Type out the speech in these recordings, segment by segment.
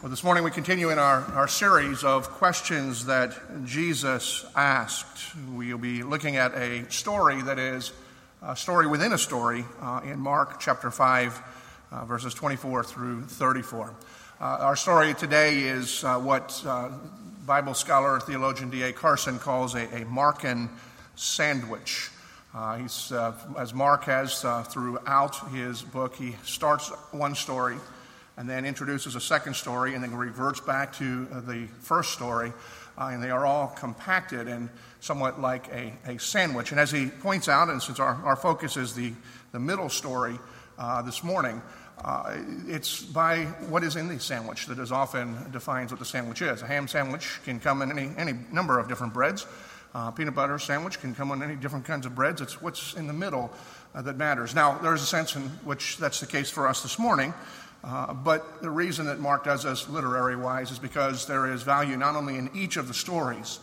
Well, this morning we continue in our, our series of questions that Jesus asked. We'll be looking at a story that is a story within a story uh, in Mark chapter 5, uh, verses 24 through 34. Uh, our story today is uh, what uh, Bible scholar, theologian D.A. Carson calls a, a Markan sandwich. Uh, he's, as Mark has throughout his book, he starts one story and then introduces a second story and then reverts back to uh, the first story. Uh, and they are all compacted and somewhat like a, a sandwich. And as he points out, and since our, our focus is the, the middle story uh, this morning, uh, it's by what is in the sandwich that is often defines what the sandwich is. A ham sandwich can come in any, any number of different breads. Uh, peanut butter sandwich can come on any different kinds of breads. It's what's in the middle uh, that matters. Now, there's a sense in which that's the case for us this morning. Uh, but the reason that Mark does this literary wise is because there is value not only in each of the stories,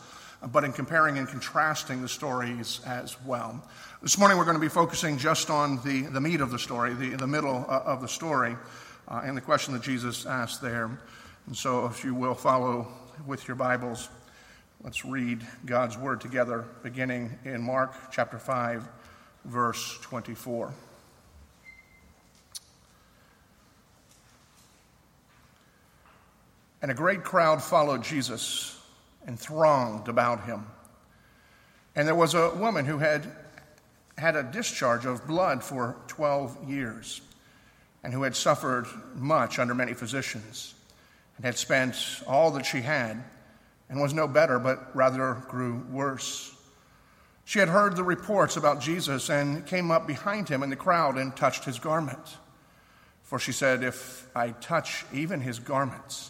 but in comparing and contrasting the stories as well. This morning we're going to be focusing just on the, the meat of the story, the, the middle uh, of the story, uh, and the question that Jesus asked there. And so, if you will follow with your Bibles, let's read God's word together, beginning in Mark chapter 5, verse 24. And a great crowd followed Jesus and thronged about him. And there was a woman who had had a discharge of blood for 12 years and who had suffered much under many physicians and had spent all that she had and was no better, but rather grew worse. She had heard the reports about Jesus and came up behind him in the crowd and touched his garment. For she said, If I touch even his garments,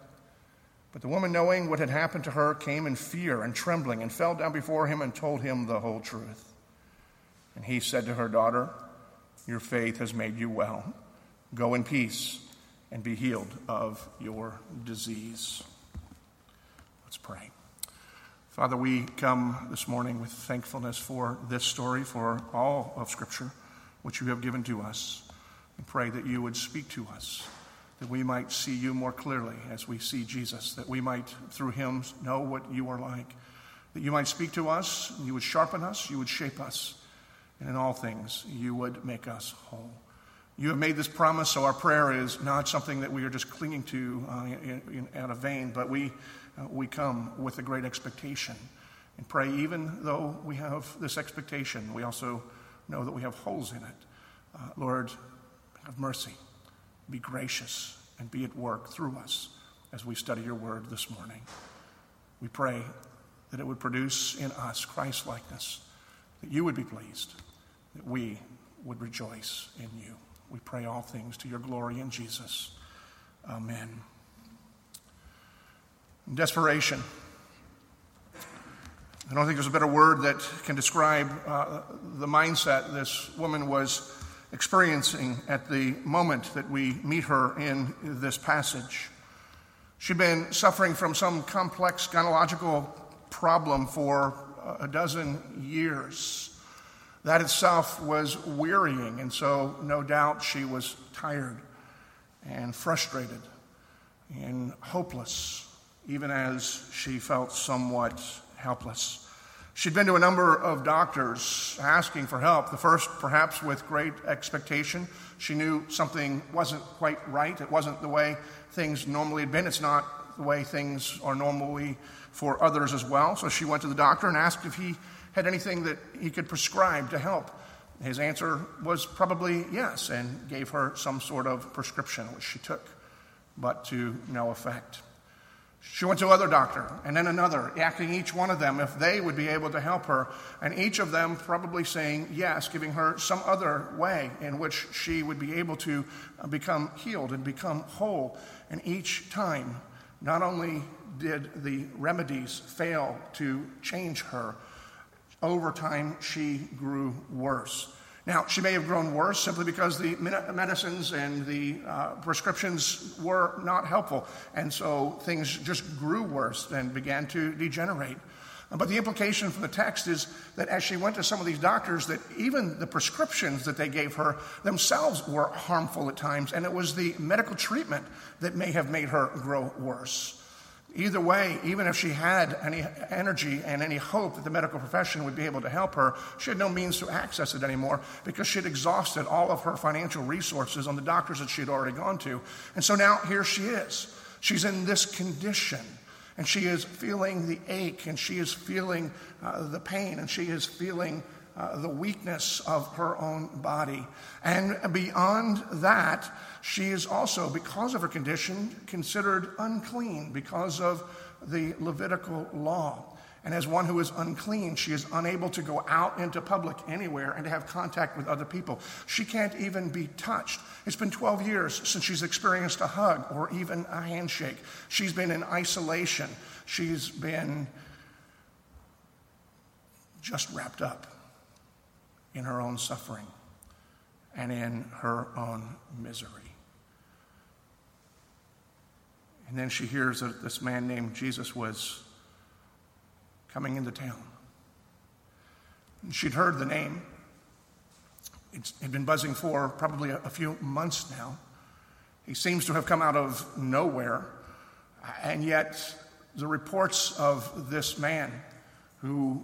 But the woman, knowing what had happened to her, came in fear and trembling and fell down before him and told him the whole truth. And he said to her, Daughter, your faith has made you well. Go in peace and be healed of your disease. Let's pray. Father, we come this morning with thankfulness for this story, for all of Scripture, which you have given to us, and pray that you would speak to us that we might see you more clearly as we see Jesus, that we might, through him, know what you are like, that you might speak to us, you would sharpen us, you would shape us, and in all things, you would make us whole. You have made this promise, so our prayer is not something that we are just clinging to uh, in, in, out of vain, but we, uh, we come with a great expectation and pray, even though we have this expectation, we also know that we have holes in it. Uh, Lord, have mercy be gracious and be at work through us as we study your word this morning. We pray that it would produce in us Christ likeness, that you would be pleased, that we would rejoice in you. We pray all things to your glory in Jesus. Amen. Desperation. I don't think there's a better word that can describe uh, the mindset this woman was experiencing at the moment that we meet her in this passage. She'd been suffering from some complex gynecological problem for uh, a dozen years. That itself was wearying, and so no doubt she was tired and frustrated and hopeless, even as she felt somewhat helpless. She'd been to a number of doctors asking for help. The first, perhaps with great expectation. She knew something wasn't quite right. It wasn't the way things normally had been. It's not the way things are normally for others as well. So she went to the doctor and asked if he had anything that he could prescribe to help. His answer was probably yes, and gave her some sort of prescription, which she took, but to no effect. She went to another doctor and then another, asking each one of them if they would be able to help her, and each of them probably saying yes, giving her some other way in which she would be able to uh, become healed and become whole. And each time not only did the remedies fail to change her, over time she grew worse. Now, she may have grown worse simply because the medicines and the uh, prescriptions were not helpful. And so things just grew worse and began to degenerate. But the implication from the text is that as she went to some of these doctors, that even the prescriptions that they gave her themselves were harmful at times, and it was the medical treatment that may have made her grow worse. Either way, even if she had any energy and any hope that the medical profession would be able to help her, she had no means to access it anymore because she had exhausted all of her financial resources on the doctors that she had already gone to. And so now here she is. She's in this condition and she is feeling the ache and she is feeling uh, the pain and she is feeling uh, the weakness of her own body. And beyond that, she is also, because of her condition, considered unclean because of the Levitical law. And as one who is unclean, she is unable to go out into public anywhere and to have contact with other people. She can't even be touched. It's been 12 years since she's experienced a hug or even a handshake. She's been in isolation. She's been just wrapped up in her own suffering and in her own misery. And then she hears that this man named Jesus was coming into town. And she'd heard the name. It had been buzzing for probably a, a few months now. He seems to have come out of nowhere, and yet the reports of this man who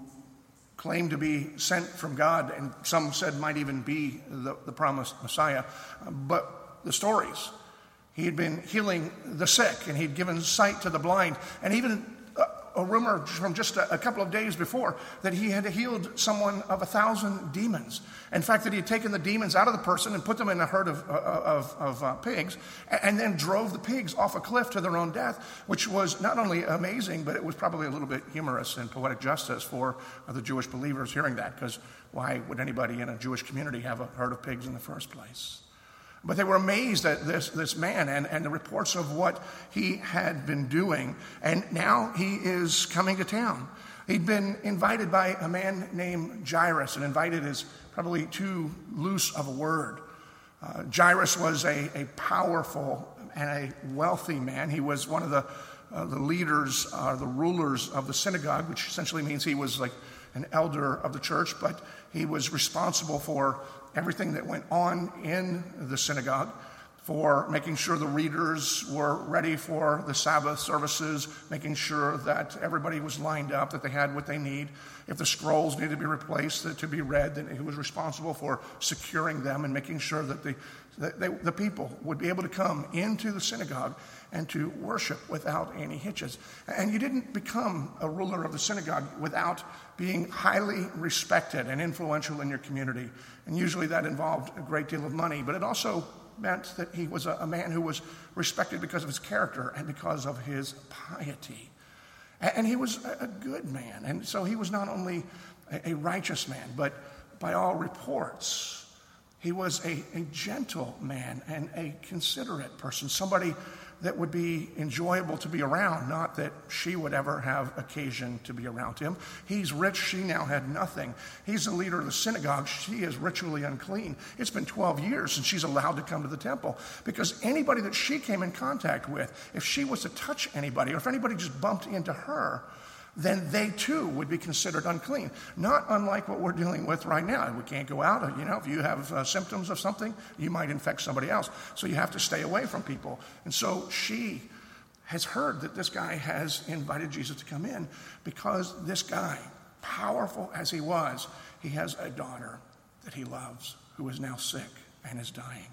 claimed to be sent from God, and some said might even be the, the promised Messiah. But the stories, he had been healing the sick, and he'd given sight to the blind, and even a rumor from just a, a, couple of days before that he had healed someone of a thousand demons. In fact, that he had taken the demons out of the person and put them in a herd of, uh, of, of uh, pigs and then drove the pigs off a cliff to their own death, which was not only amazing, but it was probably a little bit humorous and poetic justice for uh, the Jewish believers hearing that, because why would anybody in a Jewish community have a herd of pigs in the first place? But they were amazed at this, this man and, and the reports of what he had been doing. And now he is coming to town. He'd been invited by a man named Jairus, and invited is probably too loose of a word. Uh, Jairus was a, a powerful and a wealthy man. He was one of the, uh, the leaders, uh, the rulers of the synagogue, which essentially means he was like an elder of the church, but he was responsible for everything that went on in the synagogue, for making sure the readers were ready for the Sabbath services, making sure that everybody was lined up, that they had what they need. If the scrolls needed to be replaced to be read, then he was responsible for securing them and making sure that the, that they, the people would be able to come into the synagogue and to worship without any hitches. And you didn't become a ruler of the synagogue without being highly respected and influential in your community. And usually that involved a great deal of money, but it also meant that he was a, a man who was respected because of his character and because of his piety. And, and he was a, a, good man. And so he was not only a, a righteous man, but by all reports, he was a, a gentle man and a considerate person, somebody that would be enjoyable to be around, not that she would ever have occasion to be around him. He's rich, she now had nothing. He's the leader of the synagogue, she is ritually unclean. It's been 12 years since she's allowed to come to the temple because anybody that she came in contact with, if she was to touch anybody or if anybody just bumped into her, then they too would be considered unclean. Not unlike what we're dealing with right now. We can't go out. You know, if you have uh, symptoms of something, you might infect somebody else. So you have to stay away from people. And so she has heard that this guy has invited Jesus to come in because this guy, powerful as he was, he has a daughter that he loves who is now sick and is dying.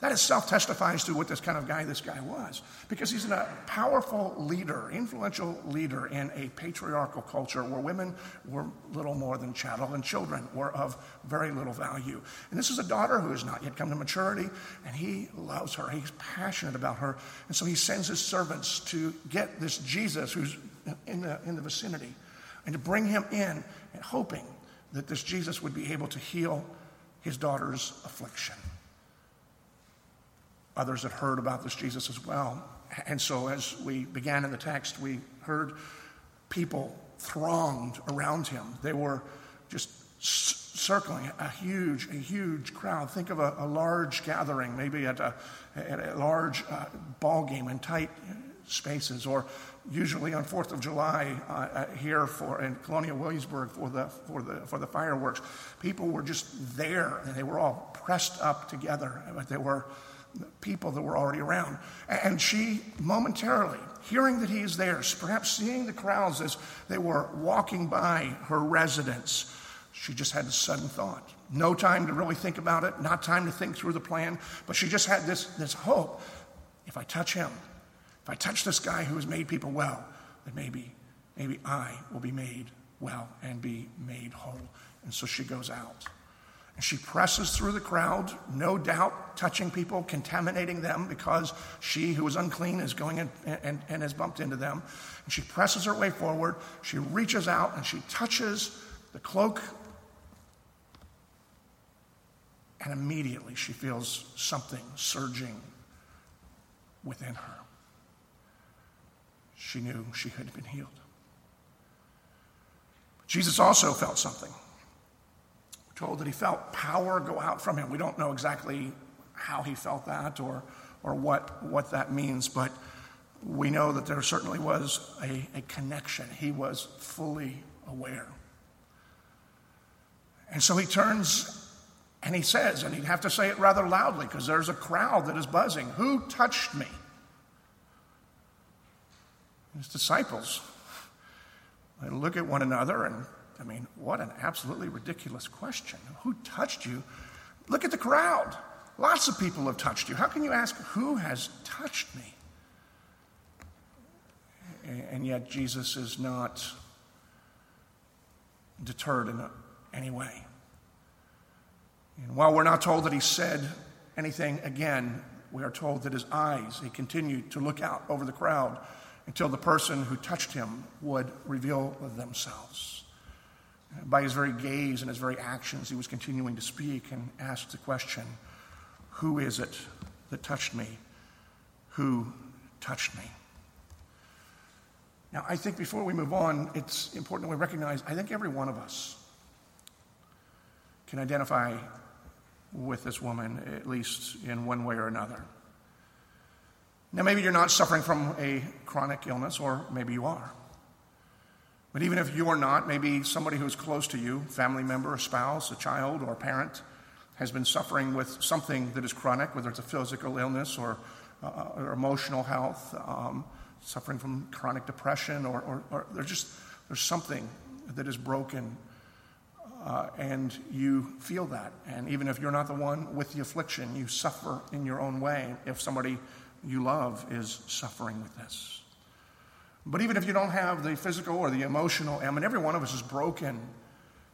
That itself testifies to what this kind of guy this guy was, because he's a powerful leader, influential leader in a patriarchal culture where women were little more than chattel and children were of very little value. And this is a daughter who has not yet come to maturity, and he loves her. He's passionate about her. And so he sends his servants to get this Jesus who's in the, in the vicinity and to bring him in, hoping that this Jesus would be able to heal his daughter's affliction. Others had heard about this Jesus as well, And so, as we began in the text, we heard people thronged around him. They were just circling a huge, a huge crowd. Think of a, a large gathering, maybe at a, at a large uh, ball game in tight spaces, or usually on Fourth of July uh, uh, here for in Colonial Williamsburg for the for the for the fireworks. People were just there, and they were all pressed up together. But they were people that were already around, and she momentarily hearing that he is there, perhaps seeing the crowds as they were walking by her residence, she just had a sudden thought. No time to really think about it, not time to think through the plan, but she just had this, this hope. If I touch him, if I touch this guy who has made people well, then maybe, maybe I will be made well and be made whole. And so she goes out. And she presses through the crowd, no doubt touching people, contaminating them because she who is unclean is going in, and, and has bumped into them. And she presses her way forward. She reaches out and she touches the cloak. And immediately she feels something surging within her. She knew she had been healed. Jesus also felt something told that he felt power go out from him. We don't know exactly how he felt that or, or what, what that means, but we know that there certainly was a, a connection. He was fully aware. And so he turns and he says, and he'd have to say it rather loudly because there's a crowd that is buzzing Who touched me? His disciples they look at one another and I mean, what an absolutely ridiculous question. Who touched you? Look at the crowd. Lots of people have touched you. How can you ask, Who has touched me? And yet, Jesus is not deterred in any way. And while we're not told that he said anything again, we are told that his eyes, he continued to look out over the crowd until the person who touched him would reveal themselves. By his very gaze and his very actions, he was continuing to speak and ask the question Who is it that touched me? Who touched me? Now, I think before we move on, it's important that we recognize I think every one of us can identify with this woman, at least in one way or another. Now, maybe you're not suffering from a chronic illness, or maybe you are. But even if you are not, maybe somebody who's close to you, family member, a spouse, a child, or a parent, has been suffering with something that is chronic, whether it's a physical illness or, uh, or emotional health, um, suffering from chronic depression, or, or, or, there's just there's something that is broken, uh, and you feel that. And even if you're not the one with the affliction, you suffer in your own way if somebody you love is suffering with this. But even if you don't have the physical or the emotional I mean, every one of us is broken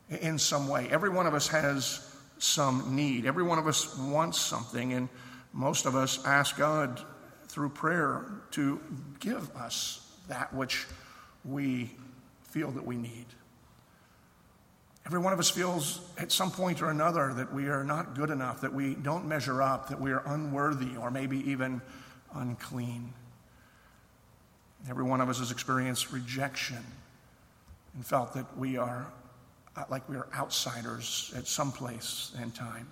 in some way. Every one of us has some need. Every one of us wants something, and most of us ask God through prayer to give us that which we feel that we need. Every one of us feels at some point or another that we are not good enough, that we don't measure up, that we are unworthy, or maybe even unclean. Every one of us has experienced rejection and felt that we are like we are outsiders at some place and time.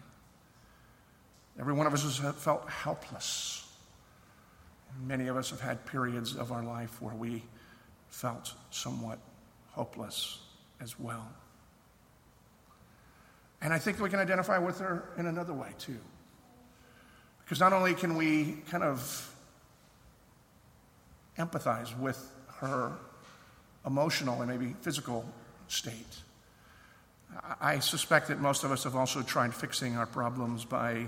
Every one of us has felt helpless. Many of us have had periods of our life where we felt somewhat hopeless as well. And I think we can identify with her in another way, too. Because not only can we kind of empathize with her emotional and maybe physical state. I suspect that most of us have also tried fixing our problems by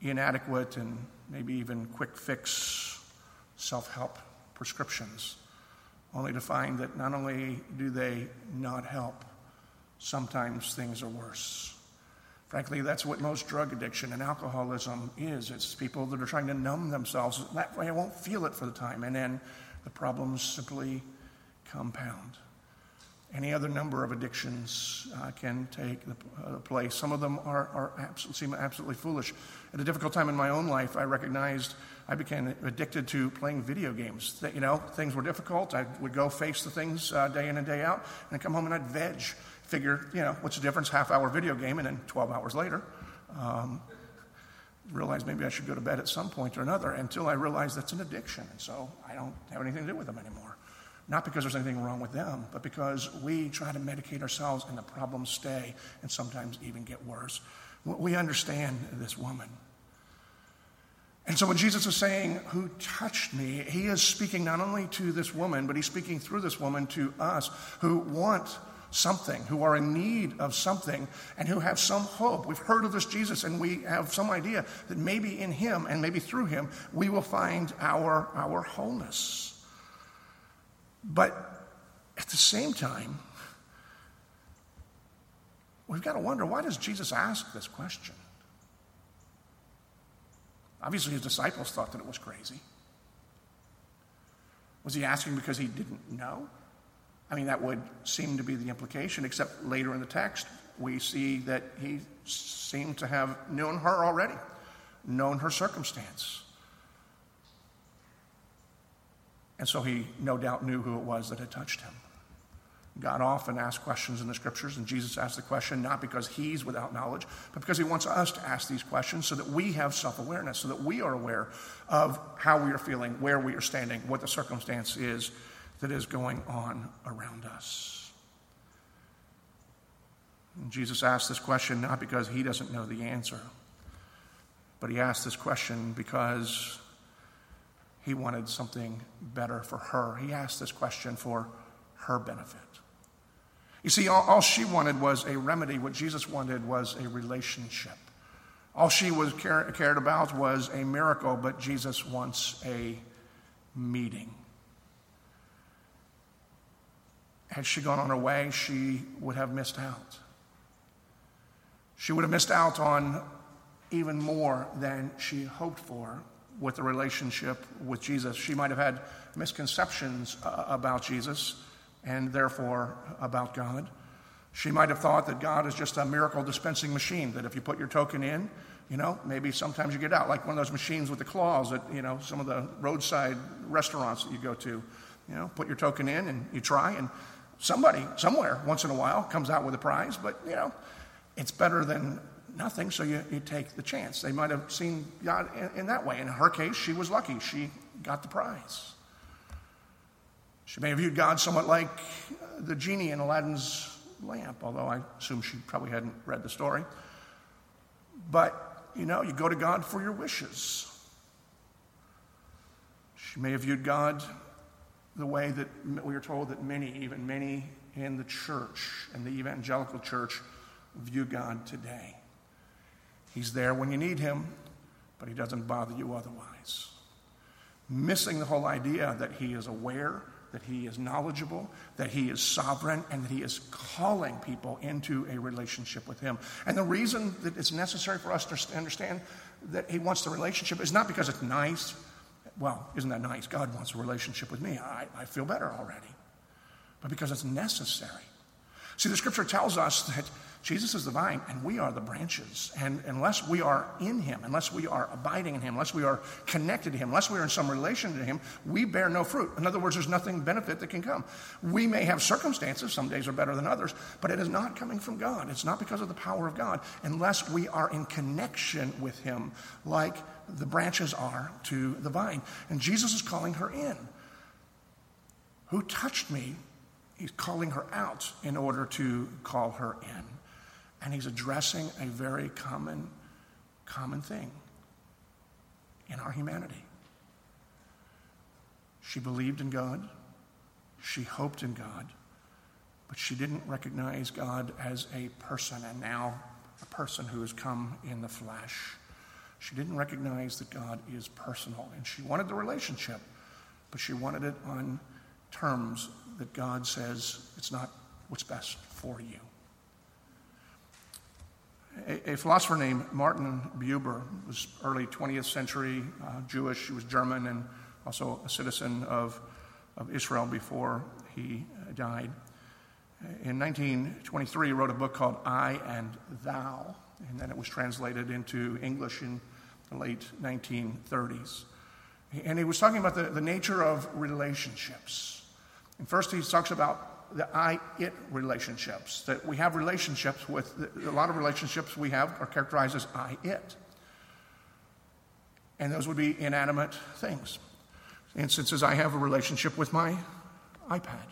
inadequate and maybe even quick fix self help prescriptions, only to find that not only do they not help, sometimes things are worse. Frankly, that's what most drug addiction and alcoholism is. It's people that are trying to numb themselves. That way I won't feel it for the time. And then the problems simply compound. Any other number of addictions uh, can take the uh, place. Some of them are, are absolutely, seem absolutely foolish. At a difficult time in my own life, I recognized I became addicted to playing video games. You know, things were difficult. I would go face the things uh, day in and day out, and I'd come home and I'd veg. Figure, you know, what's the difference? Half hour video game, and then 12 hours later, um, realized maybe I should go to bed at some point or another until I realize that's an addiction. And so I don't have anything to do with them anymore. Not because there's anything wrong with them, but because we try to medicate ourselves and the problems stay and sometimes even get worse. We understand this woman. And so when Jesus is saying, Who touched me? he is speaking not only to this woman, but he's speaking through this woman to us who want something, who are in need of something, and who have some hope. We've heard of this Jesus, and we have some idea that maybe in him and maybe through him we will find our, our wholeness. But at the same time, we've got to wonder why does Jesus ask this question? Obviously, his disciples thought that it was crazy. Was he asking because he didn't know? I mean, that would seem to be the implication, except later in the text, we see that he seemed to have known her already, known her circumstance. And so he no doubt knew who it was that had touched him. God often asks questions in the scriptures, and Jesus asks the question not because he's without knowledge, but because he wants us to ask these questions so that we have self awareness, so that we are aware of how we are feeling, where we are standing, what the circumstance is that is going on around us. And Jesus asked this question not because he doesn't know the answer, but he asked this question because he wanted something better for her. He asked this question for her benefit. You see, all, all she wanted was a remedy. What Jesus wanted was a relationship. All she was care, cared about was a miracle, but Jesus wants a meeting. Had she gone on her way, she would have missed out. She would have missed out on even more than she hoped for with the relationship with Jesus. She might have had misconceptions uh, about Jesus and therefore about God. She might have thought that God is just a miracle dispensing machine, that if you put your token in, you know, maybe sometimes you get out, like one of those machines with the claws at, you know, some of the roadside restaurants that you go to. You know, put your token in and you try, and somebody, somewhere, once in a while, comes out with a prize, but, you know, it's better than nothing, so you, you take the chance. They might have seen God in, in that way. In her case, she was lucky. She got the prize. She may have viewed God somewhat like the genie in Aladdin's lamp, although I assume she probably hadn't read the story. But, you know, you go to God for your wishes. She may have viewed God the way that we are told that many, even many in the church and the evangelical church, view God today. He's there when you need him, but he doesn't bother you otherwise. Missing the whole idea that he is aware, that he is knowledgeable, that he is sovereign, and that he is calling people into a relationship with him. And the reason that it's necessary for us to understand that he wants the relationship is not because it's nice. Well, isn't that nice? God wants a relationship with me. I, I feel better already. But because it's necessary. See, the scripture tells us that Jesus is the vine and we are the branches. And unless we are in him, unless we are abiding in him, unless we are connected to him, unless we are in some relation to him, we bear no fruit. In other words, there's nothing benefit that can come. We may have circumstances, some days are better than others, but it is not coming from God. It's not because of the power of God, unless we are in connection with him, like the branches are to the vine. And Jesus is calling her in. Who touched me? He's calling her out in order to call her in. And he's addressing a very common, common thing in our humanity. She believed in God, she hoped in God, but she didn't recognize God as a person, and now a person who has come in the flesh. She didn't recognize that God is personal, and she wanted the relationship, but she wanted it on terms that God says it's not what's best for you. A, a philosopher named Martin Buber was early 20th century uh, Jewish. He was German and also a citizen of, of Israel before he uh, died. In 1923, he wrote a book called I and Thou, and then it was translated into English in the late 1930s. And he was talking about the, the nature of relationships. And first, he talks about the I it relationships, that we have relationships with, a lot of relationships we have are characterized as I it. And those would be inanimate things. Instances, I have a relationship with my iPad.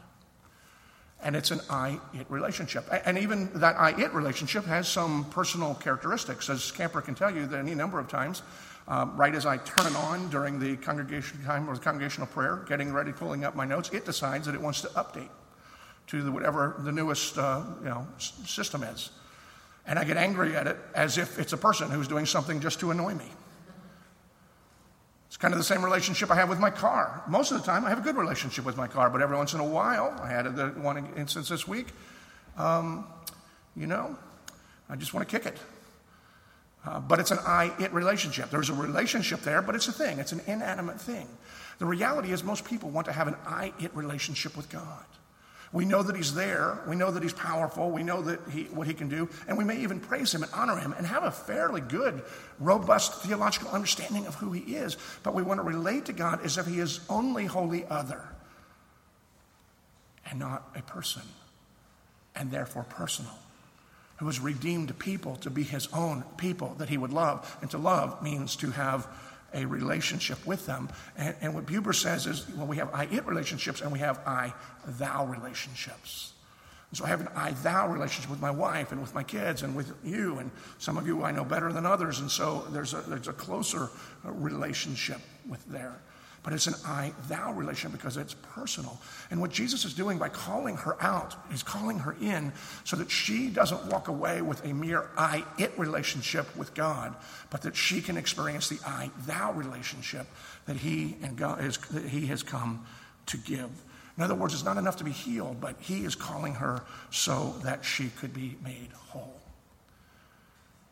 And it's an I it relationship. And even that I it relationship has some personal characteristics, as Camper can tell you that any number of times, um, right as I turn it on during the congregation time or the congregational prayer, getting ready, pulling up my notes, it decides that it wants to update to the, whatever the newest uh, you know, system is. And I get angry at it as if it's a person who's doing something just to annoy me. It's kind of the same relationship I have with my car. Most of the time, I have a good relationship with my car, but every once in a while, I had one instance this week, um, you know, I just want to kick it. Uh, but it's an I it relationship. There's a relationship there, but it's a thing, it's an inanimate thing. The reality is, most people want to have an I it relationship with God. We know that He's there. We know that He's powerful. We know that he, what He can do. And we may even praise Him and honor Him and have a fairly good, robust theological understanding of who He is. But we want to relate to God as if He is only wholly other and not a person, and therefore personal. Who has redeemed people to be His own people that He would love. And to love means to have a relationship with them. And, and what Buber says is, well, we have I it relationships and we have I thou relationships. And so I have an I thou relationship with my wife and with my kids and with you. And some of you I know better than others. And so there's a, there's a closer relationship with there but it's an I thou relationship because it's personal. And what Jesus is doing by calling her out, he's calling her in so that she doesn't walk away with a mere I it relationship with God, but that she can experience the I thou relationship that he and God is, that he has come to give. In other words, it's not enough to be healed, but he is calling her so that she could be made whole.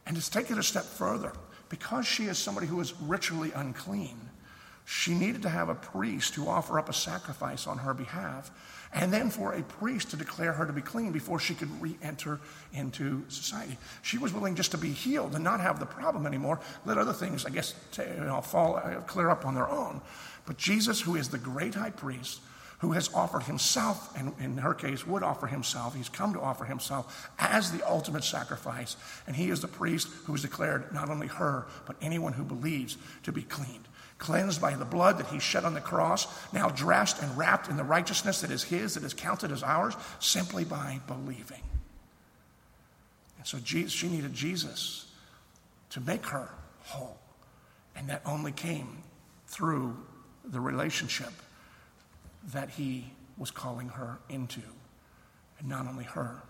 And to take it a step further, because she is somebody who is ritually unclean, she needed to have a priest to offer up a sacrifice on her behalf, and then for a priest to declare her to be clean before she could re enter into society. She was willing just to be healed and not have the problem anymore. Let other things, I guess, you know, fall, uh, clear up on their own. But Jesus, who is the great high priest, who has offered himself, and in her case, would offer himself. He's come to offer himself as the ultimate sacrifice. And he is the priest who has declared not only her, but anyone who believes to be cleaned cleansed by the blood that he shed on the cross, now dressed and wrapped in the righteousness that is his, that is counted as ours, simply by believing. And so she needed Jesus to make her whole. And that only came through the relationship that he was calling her into. And not only her,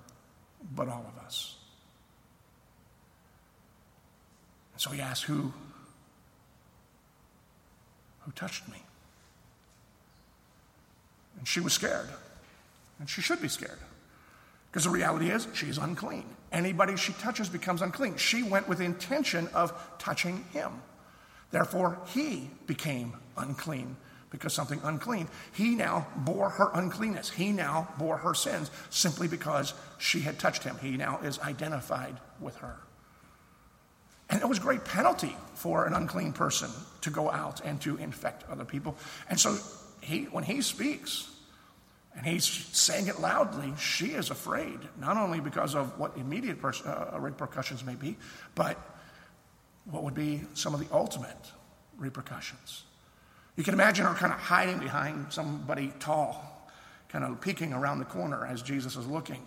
but all of us. And so he asked, Who who touched me. And she was scared. And she should be scared. Because the reality is, she's unclean. Anybody she touches becomes unclean. She went with the intention of touching him. Therefore, he became unclean because something unclean. He now bore her uncleanness. He now bore her sins simply because she had touched him. He now is identified with her. And it was a great penalty for an unclean person to go out and to infect other people. And so he, when he speaks, and he's saying it loudly, she is afraid, not only because of what immediate pers- uh, repercussions may be, but what would be some of the ultimate repercussions. You can imagine her kind of hiding behind somebody tall, kind of peeking around the corner as Jesus is looking.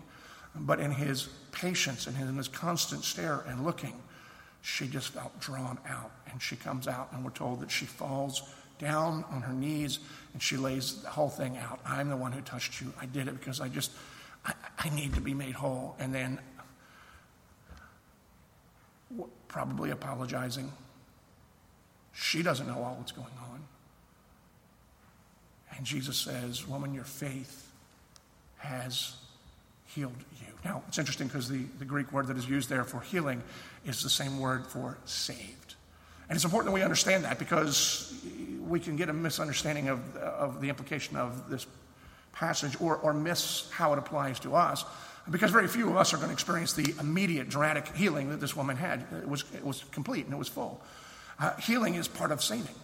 But in his patience and in his constant stare and looking, she just felt drawn out. And she comes out, and we're told that she falls down on her knees and she lays the whole thing out. I'm the one who touched you. I did it because I just, I, I need to be made whole. And then probably apologizing. She doesn't know all what's going on. And Jesus says, Woman, your faith has healed you. Now, it's interesting because the, the Greek word that is used there for healing is the same word for saved. And it's important that we understand that because we can get a misunderstanding of, of the implication of this passage or, or miss how it applies to us because very few of us are going to experience the immediate dramatic healing that this woman had. It was, it was complete and it was full. Uh, healing is part of saving.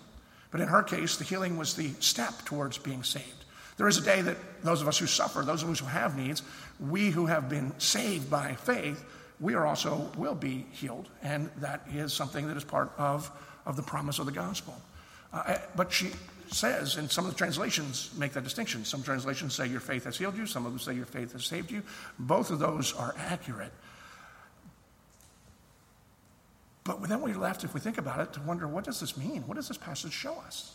But in her case, the healing was the step towards being saved. There is a day that those of us who suffer, those of us who have needs, we who have been saved by faith, we are also will be healed. And that is something that is part of, of the promise of the gospel. Uh, but she says, and some of the translations make that distinction. Some translations say your faith has healed you, some of them say your faith has saved you. Both of those are accurate. But then we're left, if we think about it, to wonder what does this mean? What does this passage show us?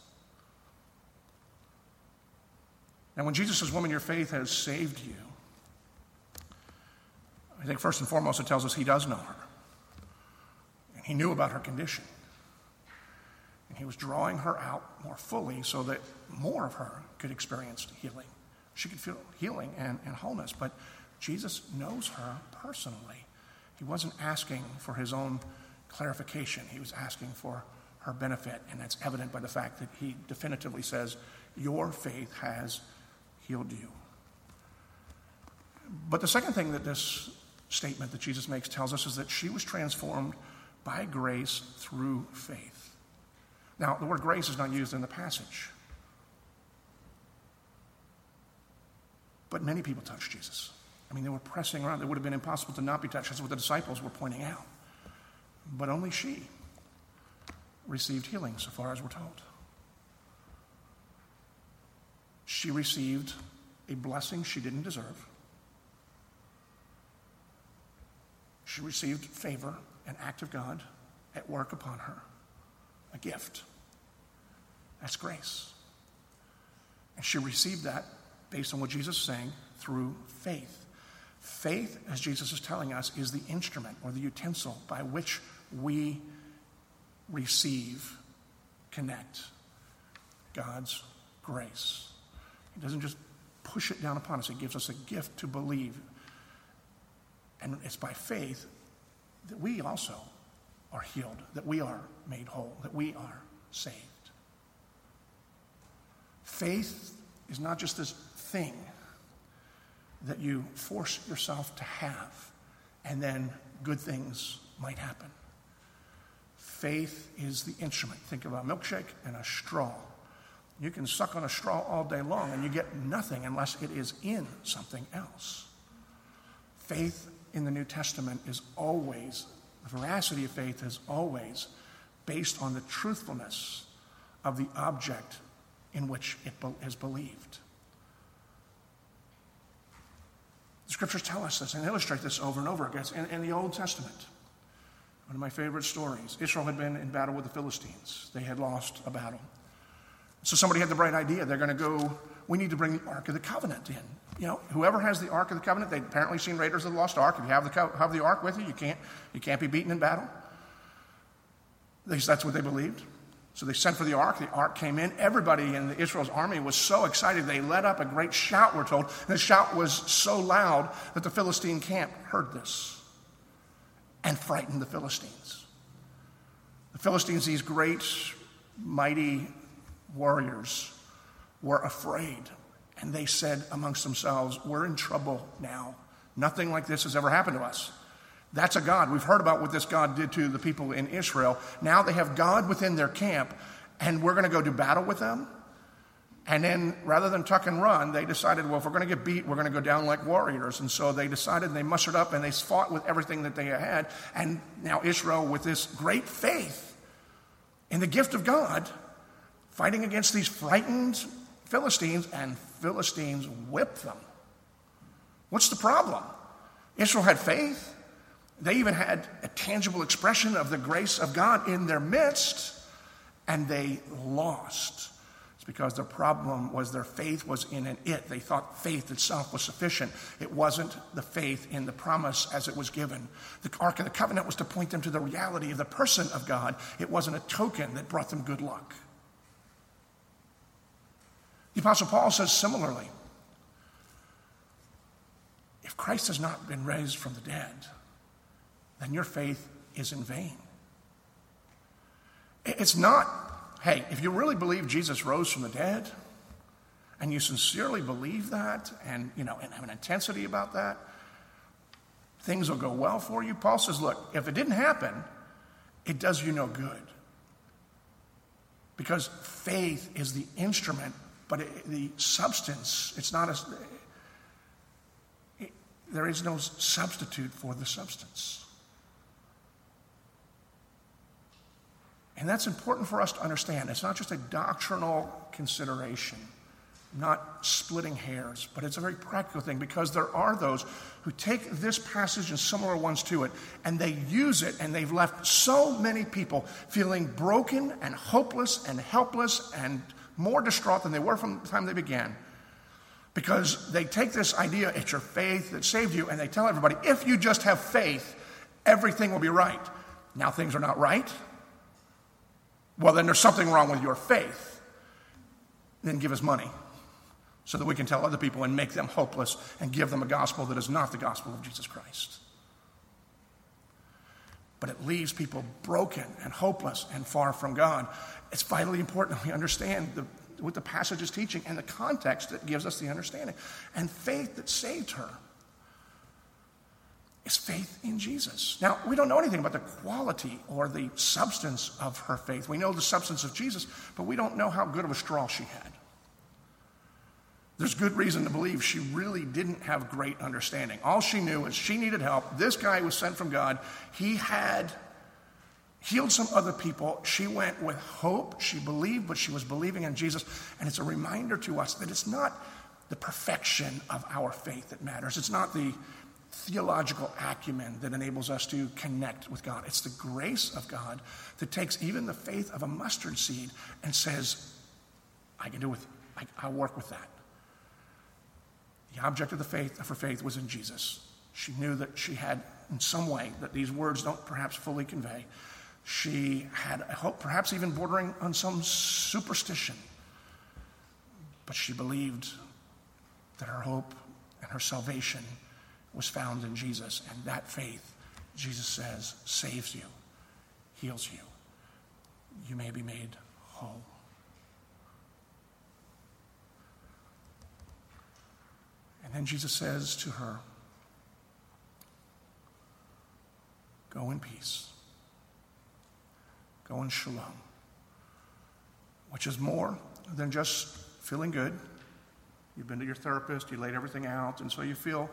And when Jesus says, Woman, your faith has saved you, I think first and foremost it tells us he does know her. And he knew about her condition. And he was drawing her out more fully so that more of her could experience healing. She could feel healing and, and wholeness. But Jesus knows her personally. He wasn't asking for his own clarification, he was asking for her benefit. And that's evident by the fact that he definitively says, Your faith has healed you. But the second thing that this statement that Jesus makes tells us is that she was transformed by grace through faith. Now, the word grace is not used in the passage. But many people touched Jesus. I mean, they were pressing around. It would have been impossible to not be touched. That's what the disciples were pointing out. But only she received healing, so far as we're told. She received a blessing she didn't deserve. She received favor, an act of God at work upon her, a gift. That's grace. And she received that based on what Jesus is saying through faith. Faith, as Jesus is telling us, is the instrument or the utensil by which we receive, connect God's grace. He doesn't just push it down upon us, He gives us a gift to believe. And it's by faith that we also are healed, that we are made whole, that we are saved. Faith is not just this thing that you force yourself to have and then good things might happen. Faith is the instrument. Think of a milkshake and a straw. You can suck on a straw all day long and you get nothing unless it is in something else. Faith in the New Testament is always, the veracity of faith is always based on the truthfulness of the object in which it is believed. The scriptures tell us this and illustrate this over and over again in, in the Old Testament. One of my favorite stories. Israel had been in battle with the Philistines. They had lost a battle. So somebody had the bright idea. They're going to go, we need to bring the Ark of the Covenant in. You know, whoever has the Ark of the Covenant, they'd apparently seen Raiders of the Lost Ark. If you have the, have the Ark with you, you can't, you can't be beaten in battle. That's what they believed. So they sent for the ark. The ark came in. Everybody in the Israel's army was so excited. They let up a great shout, we're told. And the shout was so loud that the Philistine camp heard this and frightened the Philistines. The Philistines, these great, mighty warriors, were afraid. And they said amongst themselves, We're in trouble now. Nothing like this has ever happened to us. That's a God. We've heard about what this God did to the people in Israel. Now they have God within their camp, and we're going to go do battle with them. And then rather than tuck and run, they decided, well, if we're going to get beat, we're going to go down like warriors. And so they decided, they mustered up, and they fought with everything that they had. And now Israel, with this great faith in the gift of God, fighting against these frightened Philistines, and Philistines whipped them. What's the problem? Israel had faith. They even had a tangible expression of the grace of God in their midst, and they lost. It's because the problem was their faith was in an it. They thought faith itself was sufficient. It wasn't the faith in the promise as it was given. The Ark of the Covenant was to point them to the reality of the person of God, it wasn't a token that brought them good luck. The Apostle Paul says similarly if Christ has not been raised from the dead, then your faith is in vain. It's not, hey, if you really believe Jesus rose from the dead, and you sincerely believe that and you know and have an intensity about that, things will go well for you. Paul says, look, if it didn't happen, it does you no good. Because faith is the instrument, but it, the substance, it's not as, it, there is no substitute for the substance. And that's important for us to understand. It's not just a doctrinal consideration not splitting hairs, but it's a very practical thing because there are those who take this passage and similar ones to it and they use it and they've left so many people feeling broken and hopeless and helpless and more distraught than they were from the time they began. Because they take this idea, it's your faith that saved you, and they tell everybody, if you just have faith, everything will be right. Now things are not right. Well, then there's something wrong with your faith. Then give us money so that we can tell other people and make them hopeless and give them a gospel that is not the gospel of Jesus Christ. But it leaves people broken and hopeless and far from God. It's vitally important that we understand the, what the passage is teaching and the context that gives us the understanding. And faith that saved her is faith in Jesus. Now, we don't know anything about the quality or the substance of her faith. We know the substance of Jesus, but we don't know how good of a straw she had. There's good reason to believe she really didn't have great understanding. All she knew is she needed help. This guy was sent from God. He had healed some other people. She went with hope. She believed, but she was believing in Jesus. And it's a reminder to us that it's not the perfection of our faith that matters. It's not the theological acumen that enables us to connect with God. It's the grace of God that takes even the faith of a mustard seed and says, I can do with, I, I'll work with that. The object of the faith of her faith was in Jesus. She knew that she had, in some way, that these words don't perhaps fully convey. She had a hope, perhaps even bordering on some superstition. But she believed that her hope and her salvation was found in Jesus. And that faith, Jesus says, saves you, heals you. You may be made whole. And then Jesus says to her, Go in peace. Go in shalom, which is more than just feeling good. You've been to your therapist, you laid everything out, and so you feel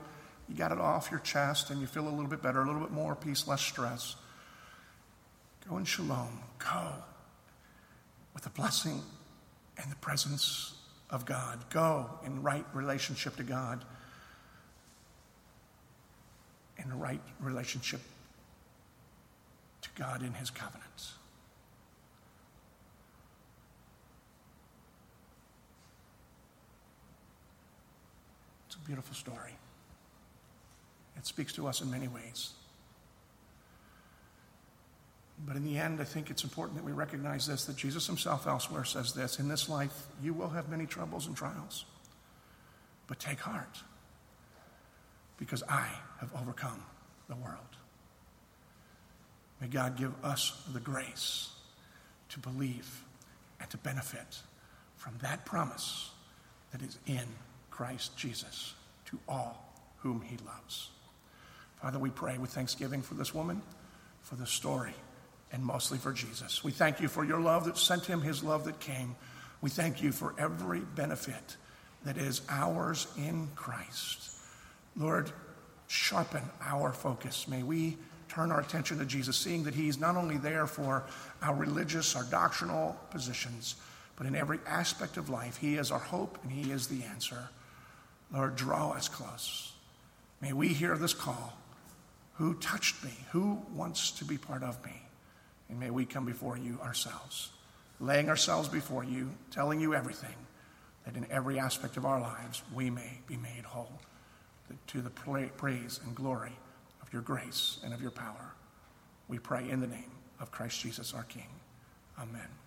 you got it off your chest and you feel a little bit better, a little bit more peace, less stress. Go in shalom. Go with the blessing and the presence of God. Go in right relationship to God, in right relationship to God in His covenants. It's a beautiful story. It speaks to us in many ways. But in the end, I think it's important that we recognize this that Jesus himself elsewhere says this In this life, you will have many troubles and trials. But take heart, because I have overcome the world. May God give us the grace to believe and to benefit from that promise that is in Christ Jesus to all whom he loves. Father, we pray with thanksgiving for this woman, for the story and mostly for Jesus. We thank you for your love that sent him, his love that came. We thank you for every benefit that is ours in Christ. Lord, sharpen our focus. May we turn our attention to Jesus, seeing that he's not only there for our religious, our doctrinal positions, but in every aspect of life. He is our hope and he is the answer. Lord, draw us close. May we hear this call. Who touched me? Who wants to be part of me? And may we come before you ourselves, laying ourselves before you, telling you everything, that in every aspect of our lives we may be made whole to the praise and glory of your grace and of your power. We pray in the name of Christ Jesus our King. Amen.